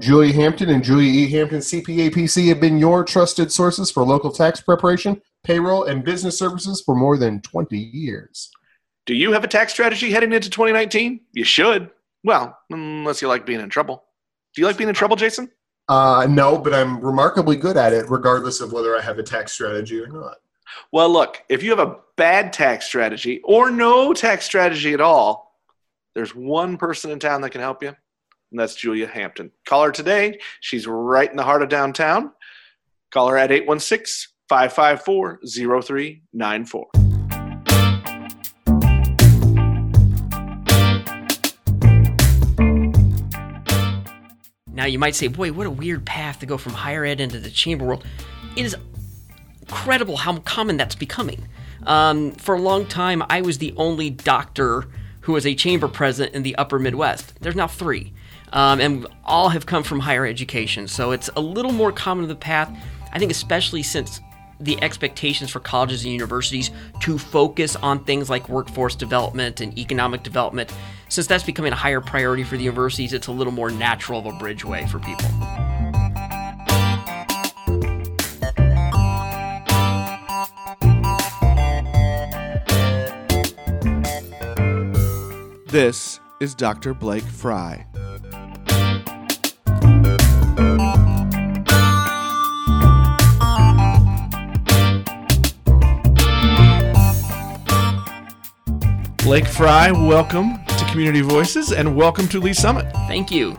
Julia Hampton and Julie E. Hampton CPA PC have been your trusted sources for local tax preparation, payroll, and business services for more than 20 years. Do you have a tax strategy heading into 2019? You should. Well, unless you like being in trouble. Do you like being in trouble, Jason? Uh, no, but I'm remarkably good at it, regardless of whether I have a tax strategy or not. Well, look, if you have a bad tax strategy or no tax strategy at all, there's one person in town that can help you, and that's Julia Hampton. Call her today. She's right in the heart of downtown. Call her at 816 554 0394. Now you might say, boy, what a weird path to go from higher ed into the chamber world. It is incredible how common that's becoming. Um, for a long time, I was the only doctor who was a chamber president in the upper Midwest. There's now three. Um, and all have come from higher education. So it's a little more common of the path. I think, especially since the expectations for colleges and universities to focus on things like workforce development and economic development, since that's becoming a higher priority for the universities, it's a little more natural of a bridgeway for people. This is Dr. Blake Fry. Blake Fry, welcome to Community Voices and welcome to Lee Summit. Thank you.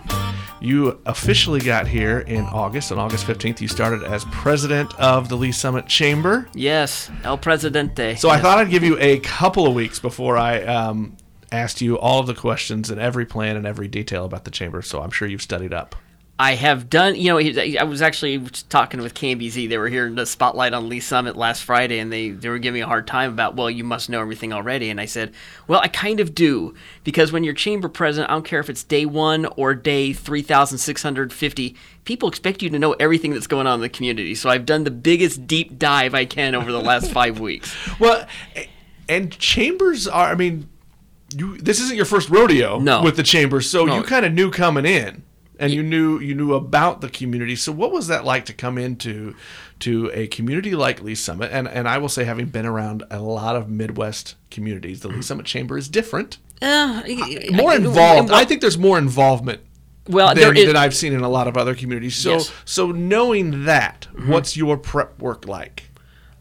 You officially got here in August. On August 15th, you started as president of the Lee Summit Chamber. Yes, El Presidente. So I thought I'd give you a couple of weeks before I um, asked you all of the questions and every plan and every detail about the chamber. So I'm sure you've studied up. I have done, you know, I was actually talking with KMBZ. They were here in the spotlight on Lee Summit last Friday, and they, they were giving me a hard time about, well, you must know everything already. And I said, well, I kind of do. Because when you're chamber president, I don't care if it's day one or day 3,650, people expect you to know everything that's going on in the community. So I've done the biggest deep dive I can over the last five weeks. Well, and chambers are, I mean, you, this isn't your first rodeo no. with the chambers, so No. you kind of knew coming in and you knew you knew about the community. So what was that like to come into to a community like Lee Summit? And and I will say, having been around a lot of Midwest communities, the Lee Summit Chamber is different, Uh, more I- involved. well- I think there's more involvement well, than, there is- than I've seen in a lot of other communities. So Yes. so knowing that, what's your prep work like?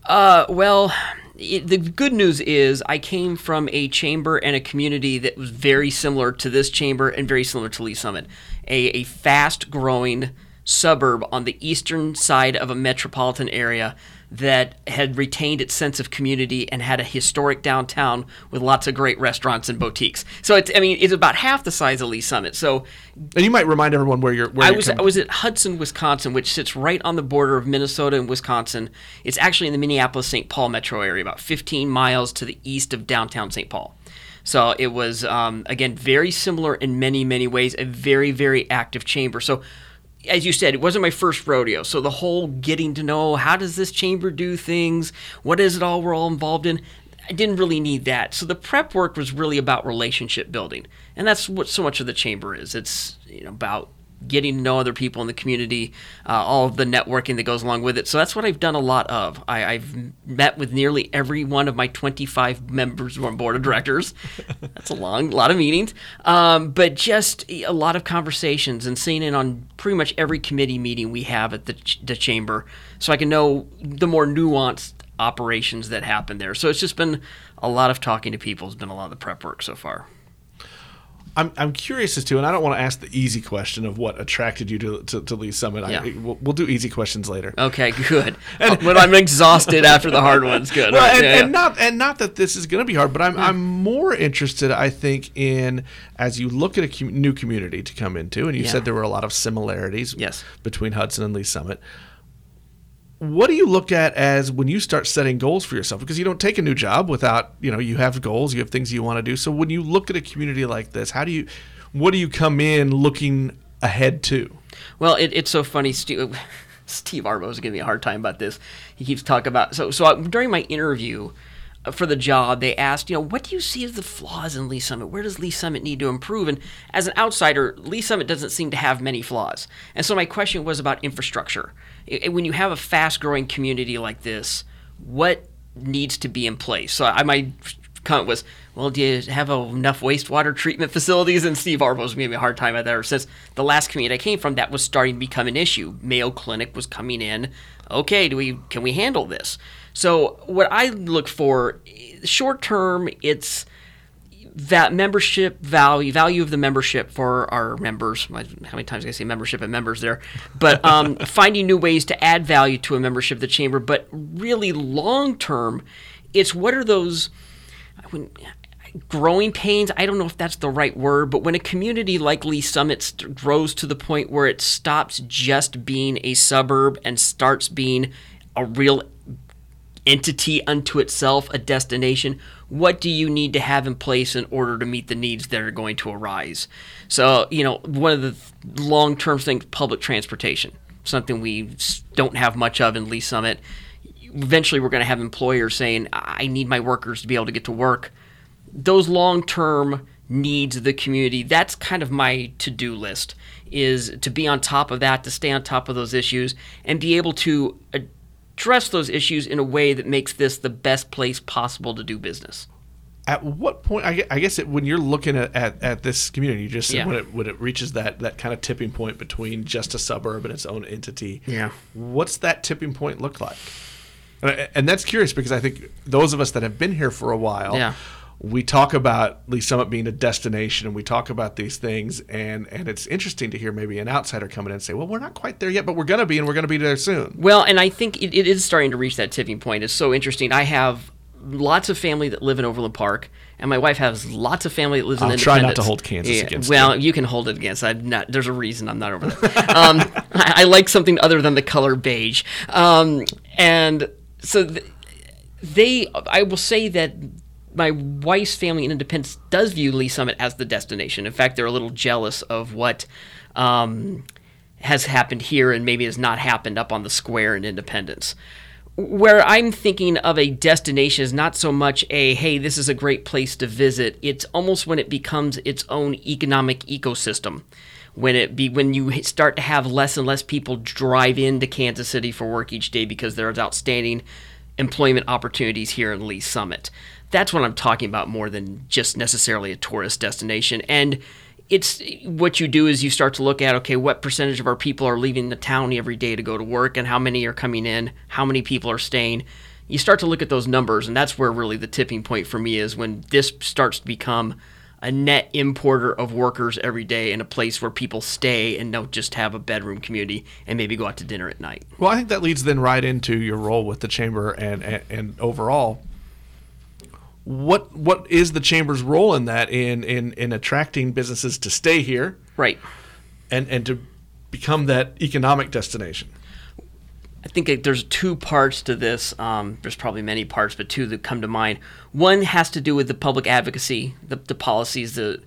Uh, well, it, the good news is I came from a chamber and a community that was very similar to this chamber and very similar to Lee Summit, a, a fast growing suburb on the eastern side of a metropolitan area that had retained its sense of community and had a historic downtown with lots of great restaurants and boutiques. So it's, I mean, it's about half the size of Lee Summit. So And you might remind everyone where you're. Where I was I was at Hudson, Wisconsin, which sits right on the border of Minnesota and Wisconsin. It's actually in the Minneapolis-St. Paul metro area, about 15 miles to the east of downtown St. Paul. So it was um, again very similar in many many ways. A very very active chamber. So. As you said, it wasn't my first rodeo. So the whole getting to know how does this chamber do things? What is it all we're all involved in? I didn't really need that. So the prep work was really about relationship building. And that's what so much of the chamber is. It's you know about getting to know other people in the community, uh, all of the networking that goes along with it. So that's what I've done a lot of. I, I've met with nearly every one of my 25 members on board of directors. that's a long, lot of meetings, um, but just a lot of conversations and seeing in on pretty much every committee meeting we have at the, ch- the chamber, so I can know the more nuanced operations that happen there. So it's just been a lot of talking to people. Has been a lot of the prep work so far. I'm, I'm curious as to, and I don't want to ask the easy question of what attracted you to, to, to Lee Summit. Yeah. I, we'll, we'll do easy questions later. Okay, good. and, when I'm exhausted after the hard ones, good. Well, right, and, yeah, yeah. not and not that this is going to be hard, but I'm I'm more interested. I think in as you look at a com- new community to come into, and you said there were a lot of similarities Yes. between Hudson and Lee Summit. What do you look at as when you start setting goals for yourself? Because you don't take a new job without you know you have goals, you have things you want to do. So when you look at a community like this, how do you, what do you come in looking ahead to? Well, it, it's so funny. Steve, Steve Arbo is giving me a hard time about this. He keeps talking about so so I, during my interview. For the job, they asked, you know, what do you see as the flaws in Lee Summit? Where does Lee Summit need to improve? And as an outsider, Lee Summit doesn't seem to have many flaws. And so my question was about infrastructure. When you have a fast growing community like this, what needs to be in place? So I, my comment was, well, do you have enough wastewater treatment facilities? And Steve Arbos gave me a hard time at that. Since the last community I came from, that was starting to become an issue. Mayo Clinic was coming in. Okay, do we can we handle this? So what I look for, short term, it's that membership value, value of the membership for our members. How many times I say membership and members there? But um, finding new ways to add value to a membership of the chamber. But really, long term, it's what are those when, growing pains? I don't know if that's the right word, but when a community like Lee Summit grows to the point where it stops just being a suburb and starts being a real entity unto itself, a destination, what do you need to have in place in order to meet the needs that are going to arise? So, you know, one of the long term things, public transportation, something we don't have much of in Lee Summit. Eventually, we're going to have employers saying, I need my workers to be able to get to work. Those long term needs of the community, that's kind of my to do list, is to be on top of that, to stay on top of those issues, and be able to uh, address those issues in a way that makes this the best place possible to do business. At what point, I guess, it, when you're looking at, at, at, this community, you just said Yeah. when it when it reaches that that kind of tipping point between just a suburb and its own entity. Yeah. What's that tipping point look like? And, and that's curious because I think those of us that have been here for a while, Yeah. We talk about Lee Summit being a destination, and we talk about these things, and and it's interesting to hear maybe an outsider come in and say, "Well, we're not quite there yet, but we're going to be, and we're going to be there soon." Well, and I think it, it is starting to reach that tipping point. It's so interesting. I have lots of family that live in Overland Park, and my wife has lots of family that lives in I'll try not to hold Kansas against Well, you can hold it against. I'm not. There's a reason I'm not over there. um, I, I like something other than the color beige, um, and so th- they. I will say that. My wife's family in Independence does view Lee Summit as the destination. In fact, they're a little jealous of what um, has happened here and maybe has not happened up on the square in Independence. Where I'm thinking of a destination is not so much a, hey, this is a great place to visit. It's almost when it becomes its own economic ecosystem. When it be when you start to have less and less people drive into Kansas City for work each day because there's outstanding employment opportunities here in Lee Summit. That's what I'm talking about more than just necessarily a tourist destination. And it's what you do is you start to look at okay, what percentage of our people are leaving the town every day to go to work, and how many are coming in, how many people are staying. You start to look at those numbers, and that's where really the tipping point for me is when this starts to become a net importer of workers every day in a place where people stay and don't just have a bedroom community and maybe go out to dinner at night. Well, I think that leads then right into your role with the chamber and and, and overall. What what is the chamber's role in that in in in attracting businesses to stay here Right. and and to become that economic destination? I think there's two parts to this. Um, there's probably many parts, but two that come to mind. One has to do with the public advocacy, the, the policies. The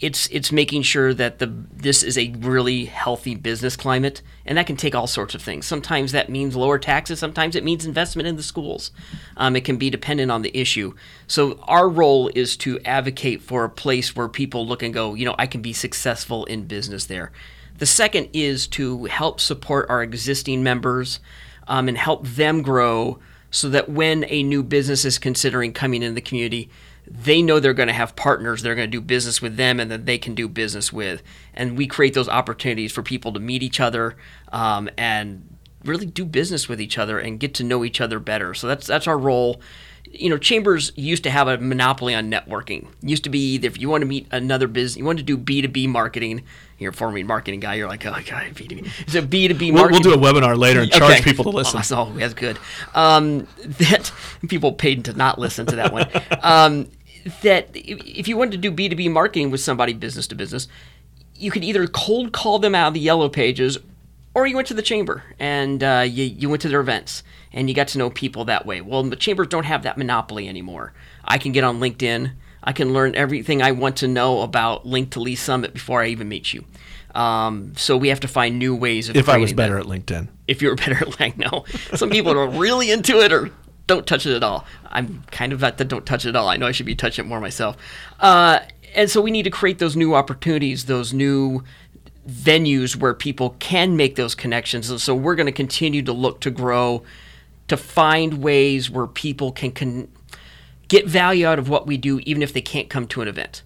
it's it's making sure that the this is a really healthy business climate, and that can take all sorts of things. Sometimes that means lower taxes. Sometimes it means investment in the schools. Um, it can be dependent on the issue. So our role is to advocate for a place where people look and go, you know, I can be successful in business there. The second is to help support our existing members um, and help them grow so that when a new business is considering coming in the community, they know they're going to have partners they're going to do business with them and that they can do business with. And we create those opportunities for people to meet each other um, and really do business with each other and get to know each other better. So that's that's our role you know, chambers used to have a monopoly on networking. Used to be if you want to meet another business, you want to do B two B marketing. You're a former marketing guy. You're like, oh god, B two B. So B two B We'll, we'll do a webinar later and charge people to listen. Oh, that's good. Um, that people paid to not listen to that one. um, that if you wanted to do B two B marketing with somebody, business to business, you could either cold call them out of the yellow pages, or you went to the chamber and uh, you you went to their events and you got to know people that way. Well, the chambers don't have that monopoly anymore. I can get on LinkedIn. I can learn everything I want to know about Link to Lee Summit before I even meet you. Um, so we have to find new ways of. if I was creating that better at LinkedIn. if you're better at LinkedIn, no some people are really into it or don't touch it at all. I'm kind of at the don't touch it at all. I know I should be touching it more myself. Uh, and so we need to create those new opportunities, those new venues where people can make those connections. And so we're going to continue to look to grow, to find ways where people can get value out of what we do, even if they can't come to an event.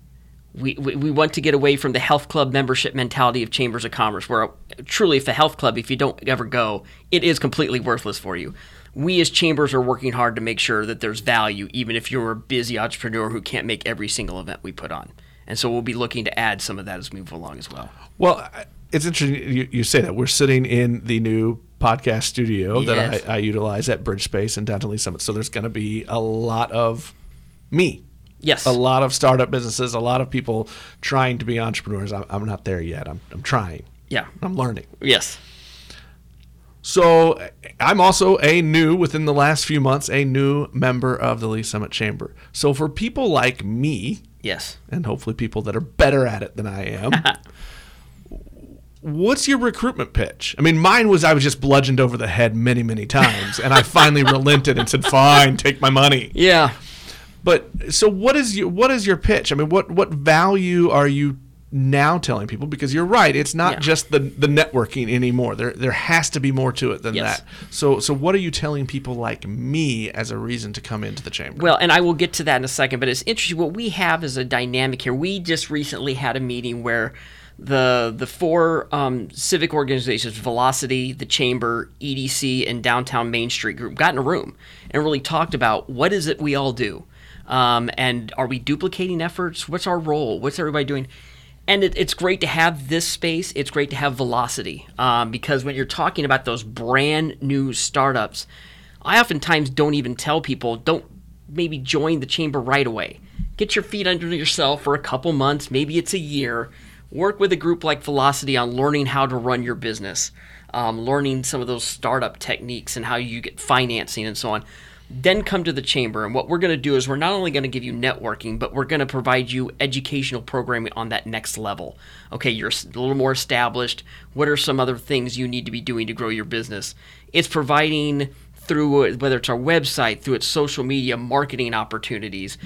We, we, we want to get away from the health club membership mentality of chambers of commerce, where truly, if a health club, if you don't ever go, it is completely worthless for you. We as chambers are working hard to make sure that there's value, even if you're a busy entrepreneur who can't make every single event we put on. And so we'll be looking to add some of that as we move along as well. Well, it's interesting you, you say that. We're sitting in the new podcast studio Yes. that I, I utilize at Bridge Space and Downtown Lee Summit. So there's going to be a lot of me, Yes. a lot of startup businesses, a lot of people trying to be entrepreneurs. I'm, I'm not there yet. I'm, I'm trying. Yeah. I'm learning. Yes. So I'm also a new, within the last few months, a new member of the Lee Summit Chamber. So for people like me, Yes. and hopefully people that are better at it than I am. What's your recruitment pitch? I mean, mine was I was just bludgeoned over the head many, many times, and I finally relented and said, "Fine, take my money." Yeah. But so, what is your what is your pitch? I mean, what what value are you now telling people? Because you're right, it's not Yeah. just the the networking anymore. There there has to be more to it than Yes. that. So so, what are you telling people like me as a reason to come into the chamber? Well, and I will get to that in a second, but it's interesting. What we have is a dynamic here. We just recently had a meeting where the the four um, civic organizations, Velocity, the Chamber, EDC, and Downtown Main Street Group, got in a room and really talked about what is it we all do, um, and are we duplicating efforts? What's our role? What's everybody doing? And it, it's great to have this space. It's great to have velocity um, because when you're talking about those brand new startups, I oftentimes don't even tell people don't maybe join the chamber right away. Get your feet under yourself for a couple months, maybe it's a year. Work with a group like Velocity on learning how to run your business, um, learning some of those startup techniques and how you get financing and so on. Then come to the chamber, and what we're going to do is we're not only going to give you networking, but we're going to provide you educational programming on that next level. Okay, you're a little more established. What are some other things you need to be doing to grow your business? It's providing through whether it's our website, through its social media marketing opportunities.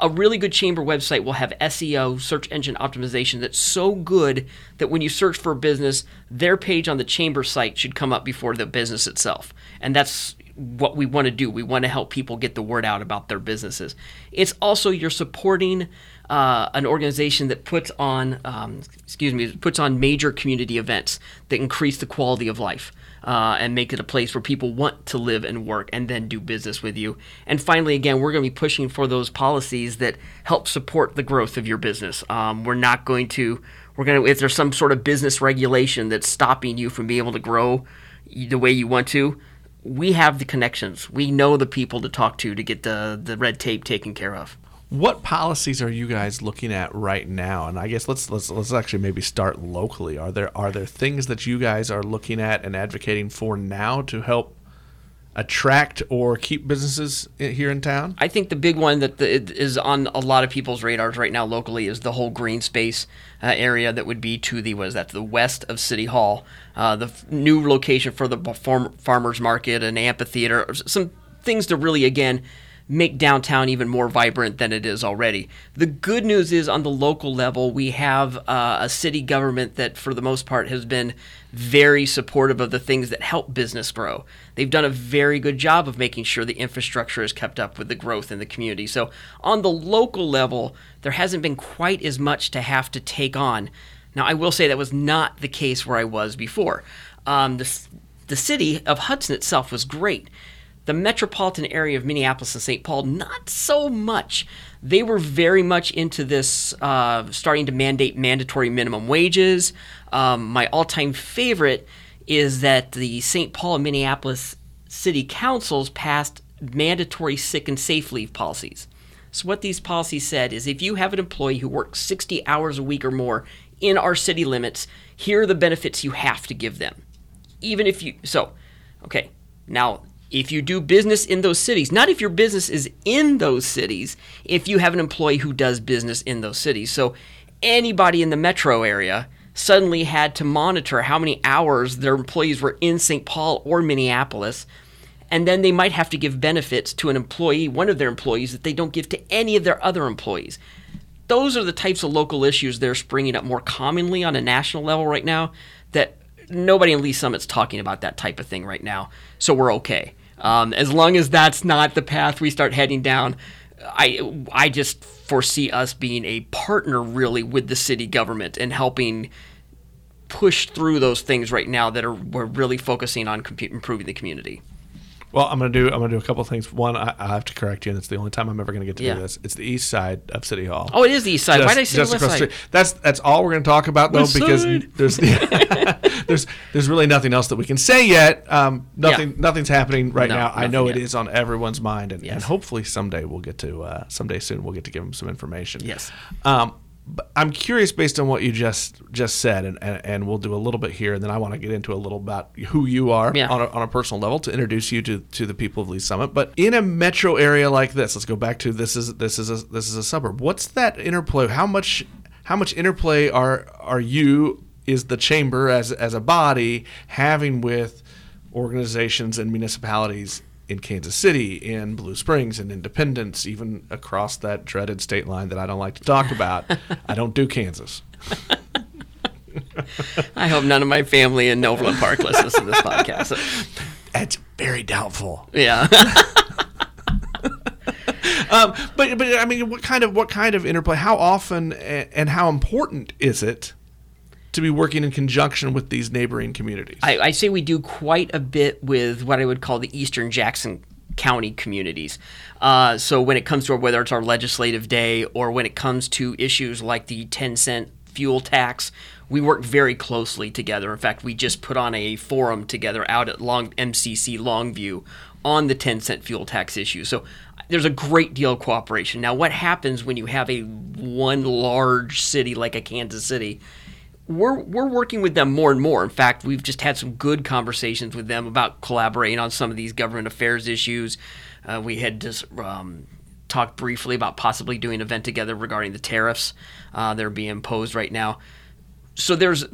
A really good chamber website will have SEO, search engine optimization, that's so good that when you search for a business, their page on the chamber site should come up before the business itself. And that's what we want to do. We want to help people get the word out about their businesses. It's also you're supporting uh, an organization that puts on, um, excuse me, puts on major community events that increase the quality of life uh, and make it a place where people want to live and work and then do business with you. And finally, again, we're going to be pushing for those policies that help support the growth of your business. Um, we're not going to, we're going to, if there's some sort of business regulation that's stopping you from being able to grow the way you want to, we have the connections. We know the people to talk to to get the, the red tape taken care of. What policies are you guys looking at right now? And I guess let's let's let's actually maybe start locally. Are there are there things that you guys are looking at and advocating for now to help attract or keep businesses here in town? I think the big one that the, on a lot of people's radars right now locally is the whole green space uh, area that would be to the what is that the west of City Hall, uh, the f- new location for the farm, farmers market, an amphitheater, some things to really again make downtown even more vibrant than it is already. The good news is on the local level, we have uh, a city government that, for the most part, has been very supportive of the things that help business grow. They've done a very good job of making sure the infrastructure is kept up with the growth in the community. So, on the local level, there hasn't been quite as much to have to take on. Now, I will say that was not the case where I was before. Um, the, the city of Hudson itself was great the metropolitan area of Minneapolis and St. Paul, not so much. They were very much into this, uh, starting to mandate mandatory minimum wages. Um, my all time favorite is that the St. Paul and Minneapolis city councils passed mandatory sick and safe leave policies. So, what these policies said is if you have an employee who works 60 hours a week or more in our city limits, here are the benefits you have to give them even if you so okay now if you do business in those cities not if your business is in those cities if you have an employee who does business in those cities so anybody in the metro area suddenly had to monitor how many hours their employees were in St. Paul or Minneapolis and then they might have to give benefits to an employee, one of their employees, that they don't give to any of their other employees. Those are the types of local issues that are springing up more commonly on a national level right now. That nobody in Lee Summit's talking about that type of thing right now, so we're okay. Um, as long as that's not the path we start heading down, I I just foresee us being a partner really with the city government and helping push through those things right now that are we're really focusing on improving the community. Well, I'm gonna do I'm gonna do a couple of things. One, I, I have to correct you, and it's the only time I'm ever gonna get to Yeah. do this. It's the east side of City Hall. Oh, it is the east side. Why did I say the west side? street. That's that's all we're going to talk about though, West because side. there's there's there's really nothing else that we can say yet. Um, nothing nothing's happening right No, now. I know it yet. is on everyone's mind, and, and hopefully someday we'll get to uh, someday soon we'll get to give them some information. Yes. Um, I'm curious based on what you just just said, and, and, and we'll do a little bit here, and then I want to get into a little about who you are Yeah. on, a, on a personal level to introduce you to, to the people of Lee Summit. But in a metro area like this, let's go back to this is this is a, this is a suburb. What's that interplay? How much how much interplay are are you is the chamber as as a body having with organizations and municipalities in Kansas City, in Blue Springs, in Independence, even across that dreaded state line that I don't like to talk about. I don't do Kansas. I hope none of my family in Overland Park listens to this podcast. It's very doubtful. Yeah. Um, but but I mean, what kind of what kind of interplay? How often and how important is it to be working in conjunction with these neighboring communities? I, I say we do quite a bit with what I would call the Eastern Jackson County communities. Uh, so when it comes to whether it's our legislative day or when it comes to issues like the 10 cent fuel tax, we work very closely together. In fact, we just put on a forum together out at Long MCC Longview on the 10 cent fuel tax issue. So there's a great deal of cooperation. Now, what happens when you have a one large city like a Kansas City? We're we're working with them more and more. In fact, we've just had some good conversations with them about collaborating on some of these government affairs issues. Uh, we had just um, talked briefly about possibly doing an event together regarding the tariffs uh, that are being imposed right now. So there's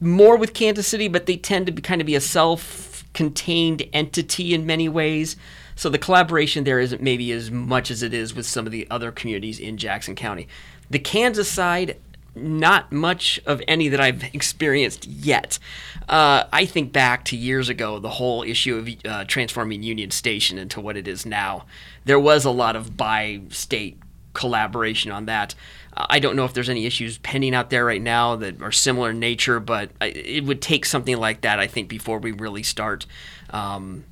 more with Kansas City, but they tend to be, kind of be a self-contained entity in many ways. So the collaboration there isn't maybe as much as it is with some of the other communities in Jackson County. The Kansas side, not much of any that I've experienced yet. Uh, I think back to years ago, the whole issue of uh, transforming Union Station into what it is now. There was a lot of bi-state collaboration on that. Uh, I don't know if there's any issues pending out there right now that are similar in nature, but I, it would take something like that, I think, before we really start. Um,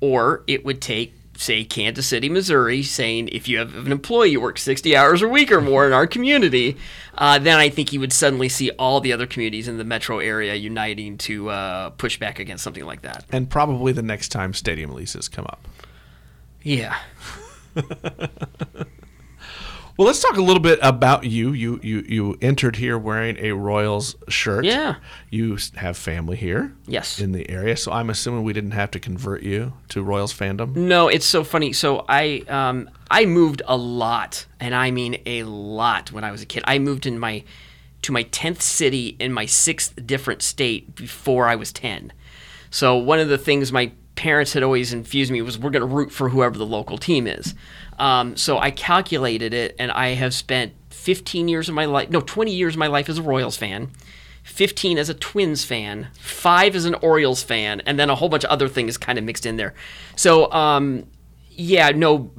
or it would take, say, Kansas City, Missouri, saying if you have an employee who works 60 hours a week or more in our community, uh, then I think you would suddenly see all the other communities in the metro area uniting to uh, push back against something like that. and probably the next time stadium leases come up. Yeah. Well, let's talk a little bit about you. You you you entered here wearing a Royals shirt. Yeah. You have family here. Yes. In the area, so I'm assuming we didn't have to convert you to Royals fandom. No, it's so funny. So I um, I moved a lot, and I mean a lot when I was a kid. I moved in my to my tenth city in my sixth different state before I was ten. So one of the things my parents had always infused me was we're going to root for whoever the local team is. Um, so I calculated it, and I have spent 15 years of my life, no, 20 years of my life as a Royals fan. 15 as a Twins fan, five as an Orioles fan, and then a whole bunch of other things kind of mixed in there. So, um, yeah, no,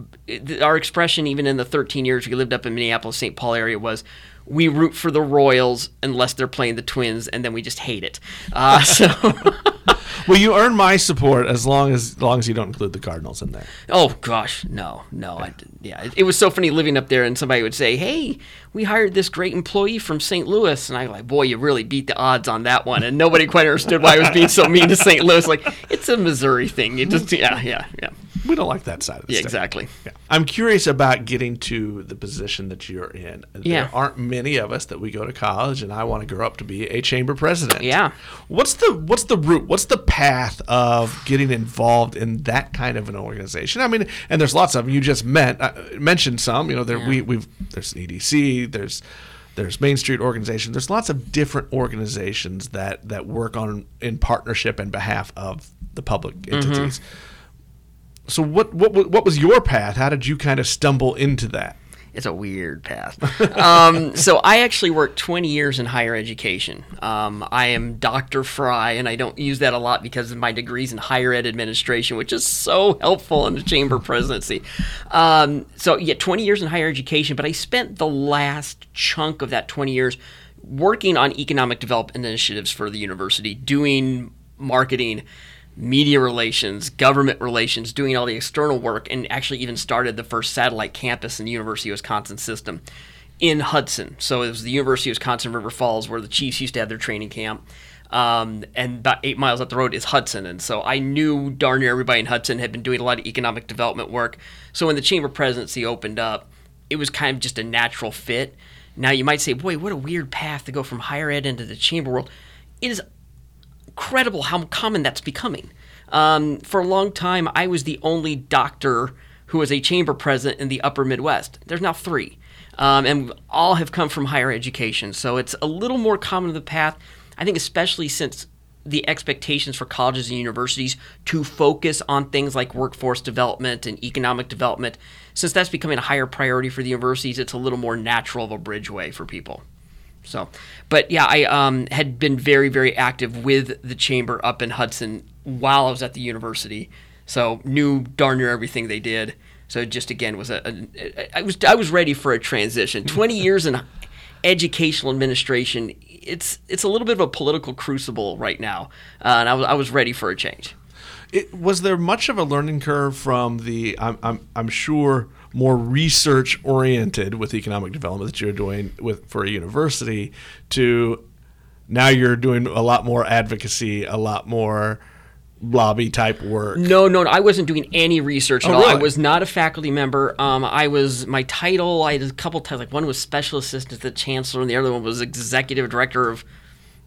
our expression even in the 13 years we lived up in Minneapolis, St. Paul area was we root for the Royals unless they're playing the Twins, and then we just hate it. Uh, so, Well, you earn my support as long as, as long as you don't include the Cardinals in there. oh gosh, no, no, I, didn't- yeah, it, it was so funny living up there, and somebody would say, "Hey, we hired this great employee from St. Louis," and I like, boy, you really beat the odds on that one, and nobody quite understood why I was being so mean to St. Louis. Like, it's a Missouri thing. You just, yeah, yeah, yeah, We don't like that side of the yeah, state. exactly. Yeah. I'm curious about getting to the position that you're in. Yeah. There aren't many of us that we go to college, and I want to grow up to be a chamber president. Yeah. What's the what's the route? What's the path of getting involved in that kind of an organization? I mean, and there's lots of them. You just met mentioned some. You know, there we we've there's EDC. There's there's Main Street organization. There's lots of different organizations that that work on in partnership and behalf of the public mm-hmm. entities. So what what what was your path? How did you kind of stumble into that? It's a weird path. um, so I actually worked 20 years in higher education. Um, I am Dr. Fry, and I don't use that a lot because of my degrees in higher ed administration, which is so helpful in the chamber presidency. Um, so yeah, 20 years in higher education, but I spent the last chunk of that 20 years working on economic development initiatives for the university, doing marketing media relations, government relations, doing all the external work, and actually even started the first satellite campus in the University of Wisconsin system in Hudson. So it was the University of Wisconsin River Falls where the Chiefs used to have their training camp. Um, and about eight miles up the road is Hudson. And so I knew darn near everybody in Hudson had been doing a lot of economic development work. So when the chamber presidency opened up, it was kind of just a natural fit. Now you might say, boy, what a weird path to go from higher ed into the chamber world. It is incredible how common that's becoming. Um, for a long time, I was the only doctor who was a chamber president in the upper Midwest. There's now three, um, and all have come from higher education. So it's a little more common of the path. I think, especially since the expectations for colleges and universities to focus on things like workforce development and economic development, since that's becoming a higher priority for the universities, it's a little more natural of a bridgeway for people. So, but yeah, I um, had been very, very active with the chamber up in Hudson while I was at the university. So knew darn near everything they did. So it just again was a, a I was I was ready for a transition. Twenty years in educational administration, it's it's a little bit of a political crucible right now, uh, and I was I was ready for a change. It, was there much of a learning curve from the I'm I'm, I'm sure more research oriented with economic development that you're doing with for a university to now you're doing a lot more advocacy, a lot more lobby type work. No, no, no. I wasn't doing any research at Oh, all. I was not a faculty member. Um, I was my title. I had a couple titles. Like one was special assistant to the chancellor, and the other one was executive director of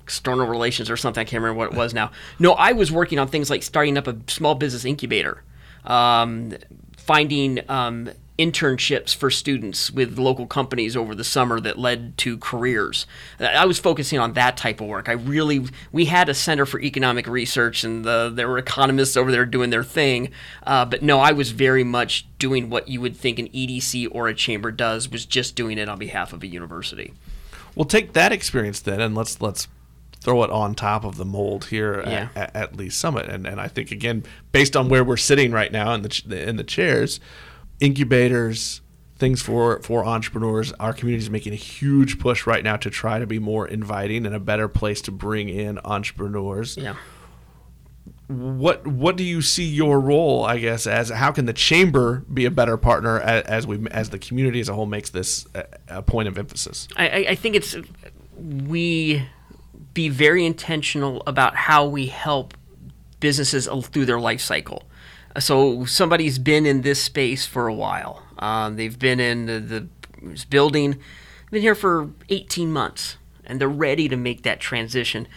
external relations or something. I can't remember what it was now. No, I was working on things like starting up a small business incubator, um, finding um, internships for students with local companies over the summer that led to careers. I was focusing on that type of work. I really we had a center for economic research and the, there were economists over there doing their thing, uh, but no, I was very much doing what you would think an EDC or a chamber does, was just doing it on behalf of a university. Well, take that experience then, and let's let's throw it on top of the mold here Yeah. at, at, Lee Summit. And and I think again, based on where we're sitting right now in the ch- in the chairs, incubators, things for for entrepreneurs. Our community is making a huge push right now to try to be more inviting and a better place to bring in entrepreneurs. Yeah. What what do you see your role? I guess as how can the chamber be a better partner as, as we as the community as a whole makes this a, a point of emphasis? I, I- I think it's we be very intentional about how we help businesses through their life cycle. So somebody's been in this space for a while. Um, they've been in the, the building, been here for 18 months, and they're ready to make that transition.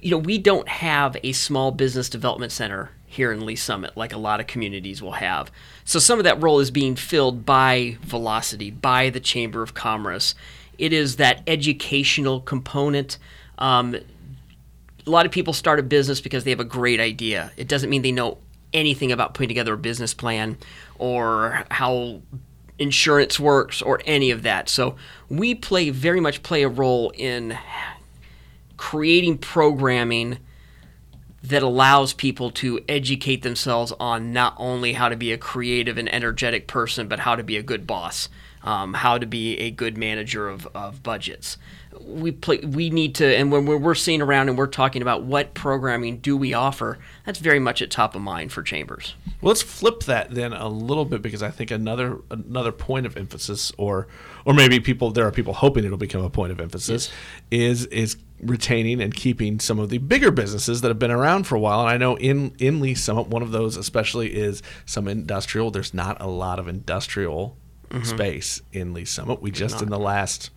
You know, we don't have a small business development center here in Lee Summit like a lot of communities will have. So some of that role is being filled by Velocity, by the Chamber of Commerce. It is that educational component. Um, a lot of people start a business because they have a great idea. It doesn't mean they know anything about putting together a business plan or how insurance works or any of that. So we play very much play a role in creating programming that allows people to educate themselves on not only how to be a creative and energetic person, but how to be a good boss, um, how to be a good manager of, of budgets. We play. We need to, and when we're, we're seeing around and we're talking about what programming do we offer, that's very much at top of mind for chambers. Well, let's flip that then a little bit because I think another another point of emphasis, or or maybe people there are people hoping it'll become a point of emphasis, is is retaining and keeping some of the bigger businesses that have been around for a while. And I know in in Lee Summit, one of those especially is some industrial. There's not a lot of industrial mm-hmm. space in Lee Summit. We just in the last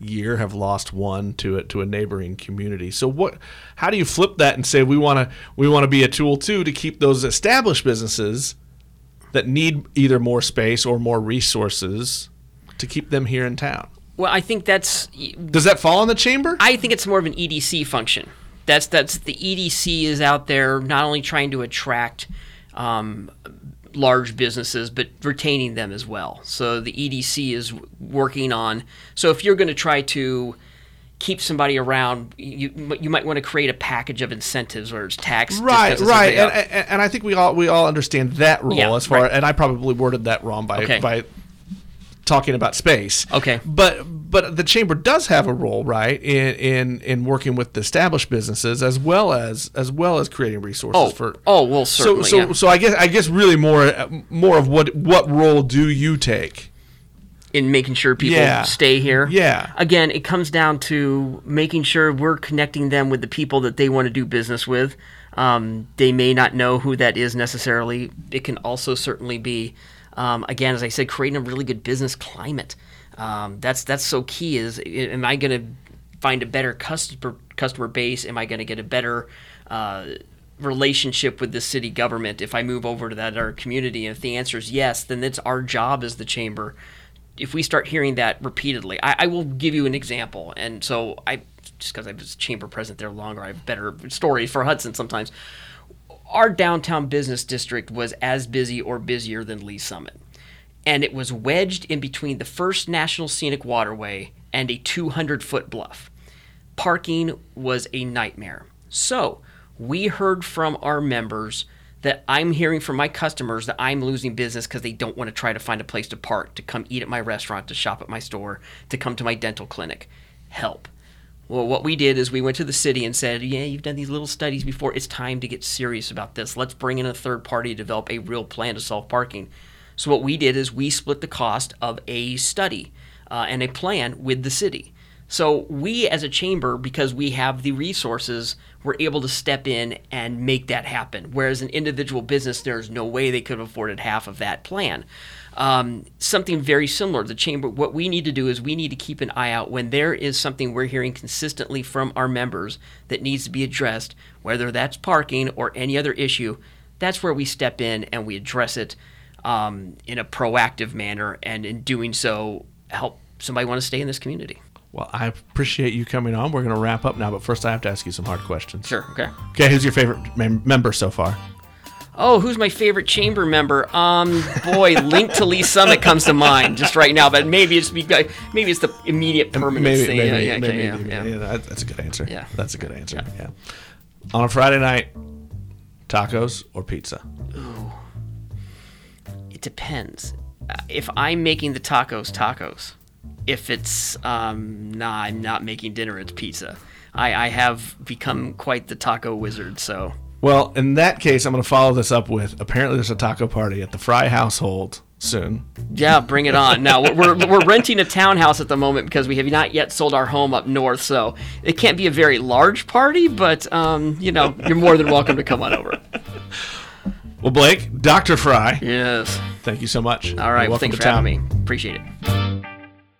year have lost one to it to a neighboring community. So what how do you flip that and say we want to we want to be a tool too to keep those established businesses that need either more space or more resources to keep them here in town? Well, I think that's Does that fall on the chamber? I think it's more of an EDC function. That's that's the EDC is out there not only trying to attract um, large businesses but retaining them as well. So the EDC is working on. So if you're going to try to keep somebody around, you you might want to create a package of incentives where it's tax. right, right, and, and, and I think we all we all understand that role Yeah, as far, right. and I probably worded that wrong by Okay. by talking about space. Okay. but but the chamber does have a role, right, in in in working with the established businesses as well as as well as creating resources oh, for. oh well, so certainly. so yeah. so I guess I guess really more more of what what role do you take? in making sure people Yeah. stay here. Yeah. Again, it comes down to making sure we're connecting them with the people that they want to do business with. Um, they may not know who that is necessarily. It can also certainly be, um, again, as I said, creating a really good business climate. Um, that's that's so key. Is am I going to find a better customer customer base? Am I going to get a better uh, relationship with the city government if I move over to that our community? And if the answer is yes, then it's our job as the chamber. If we start hearing that repeatedly, I, I will give you an example. And so I, just because I was chamber president there longer, I have better stories for Hudson sometimes. Our downtown business district was as busy or busier than Lee Summit and it was wedged in between the first National Scenic Waterway and a 200 foot bluff. Parking was a nightmare. So, we heard from our members that I'm hearing from my customers that I'm losing business because they don't want to try to find a place to park, to come eat at my restaurant, to shop at my store, to come to my dental clinic. Help. Well, what we did is we went to the city and said, Yeah, you've done these little studies before. It's time to get serious about this. Let's bring in a third party to develop a real plan to solve parking. So, what we did is we split the cost of a study uh, and a plan with the city. So, we as a chamber, because we have the resources, were able to step in and make that happen. Whereas an individual business, there's no way they could have afforded half of that plan. Um, something very similar. The chamber, what we need to do is we need to keep an eye out when there is something we're hearing consistently from our members that needs to be addressed, whether that's parking or any other issue. That's where we step in and we address it um, in a proactive manner, and in doing so, help somebody want to stay in this community. Well, I appreciate you coming on. We're going to wrap up now, but first I have to ask you some hard questions. Sure. Okay. Okay, who's your favorite mem- member so far? Oh, who's my favorite chamber member? Um, boy, Link to Lee Summit comes to mind just right now, but maybe it's because maybe it's the immediate permanent maybe, thing. maybe, yeah, yeah, maybe, yeah, maybe, yeah. yeah, that- that's a good answer. Yeah. that's a good answer. Yeah. On a Friday night, tacos or pizza? It depends. Uh, If I'm making the tacos, tacos. If it's um, nah, I'm not making dinner. It's pizza. I, I have become quite the taco wizard. So Well, in that case, I'm going to follow this up with apparently there's a taco party at the Fry household soon. yeah, bring it on. Now we're, we're, we're renting a townhouse at the moment because we have not yet sold our home up north. So it can't be a very large party, but um, you know, you're more than welcome to come on over. Well, Blake, Dr. Fry, Yes. thank you so much. All right. Well, welcome thanks to for town. having me. Appreciate it.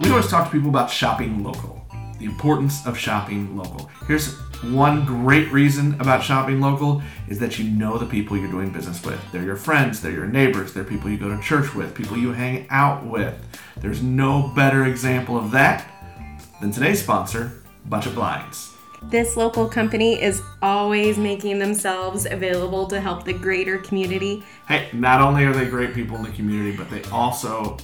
We always talk to people about shopping local, the importance of shopping local. Here's one great reason about shopping local is that you know the people you're doing business with. They're your friends, they're your neighbors, they're people you go to church with, people you hang out with. There's no better example of that than today's sponsor, Budget Blinds. This local company is always making themselves available to help the greater community. Hey, not only are they great people in the community, but they also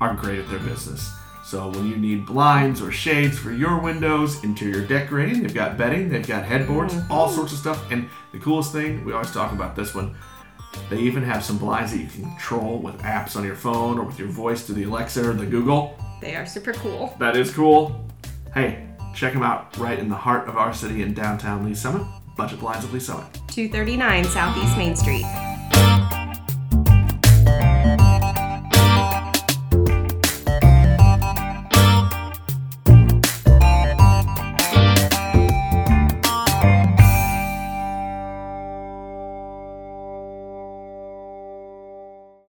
are great at their business. So when you need blinds or shades for your windows, interior decorating, they've got bedding, they've got headboards, mm-hmm. all sorts of stuff. And the coolest thing, we always talk about this one, they even have some blinds that you can control with apps on your phone or with your voice to the Alexa or the Google. They are super cool. That is cool. Hey, check them out right in the heart of our city in downtown Lee Summit. Budget blinds of Lee Summit. 239 Southeast Main Street.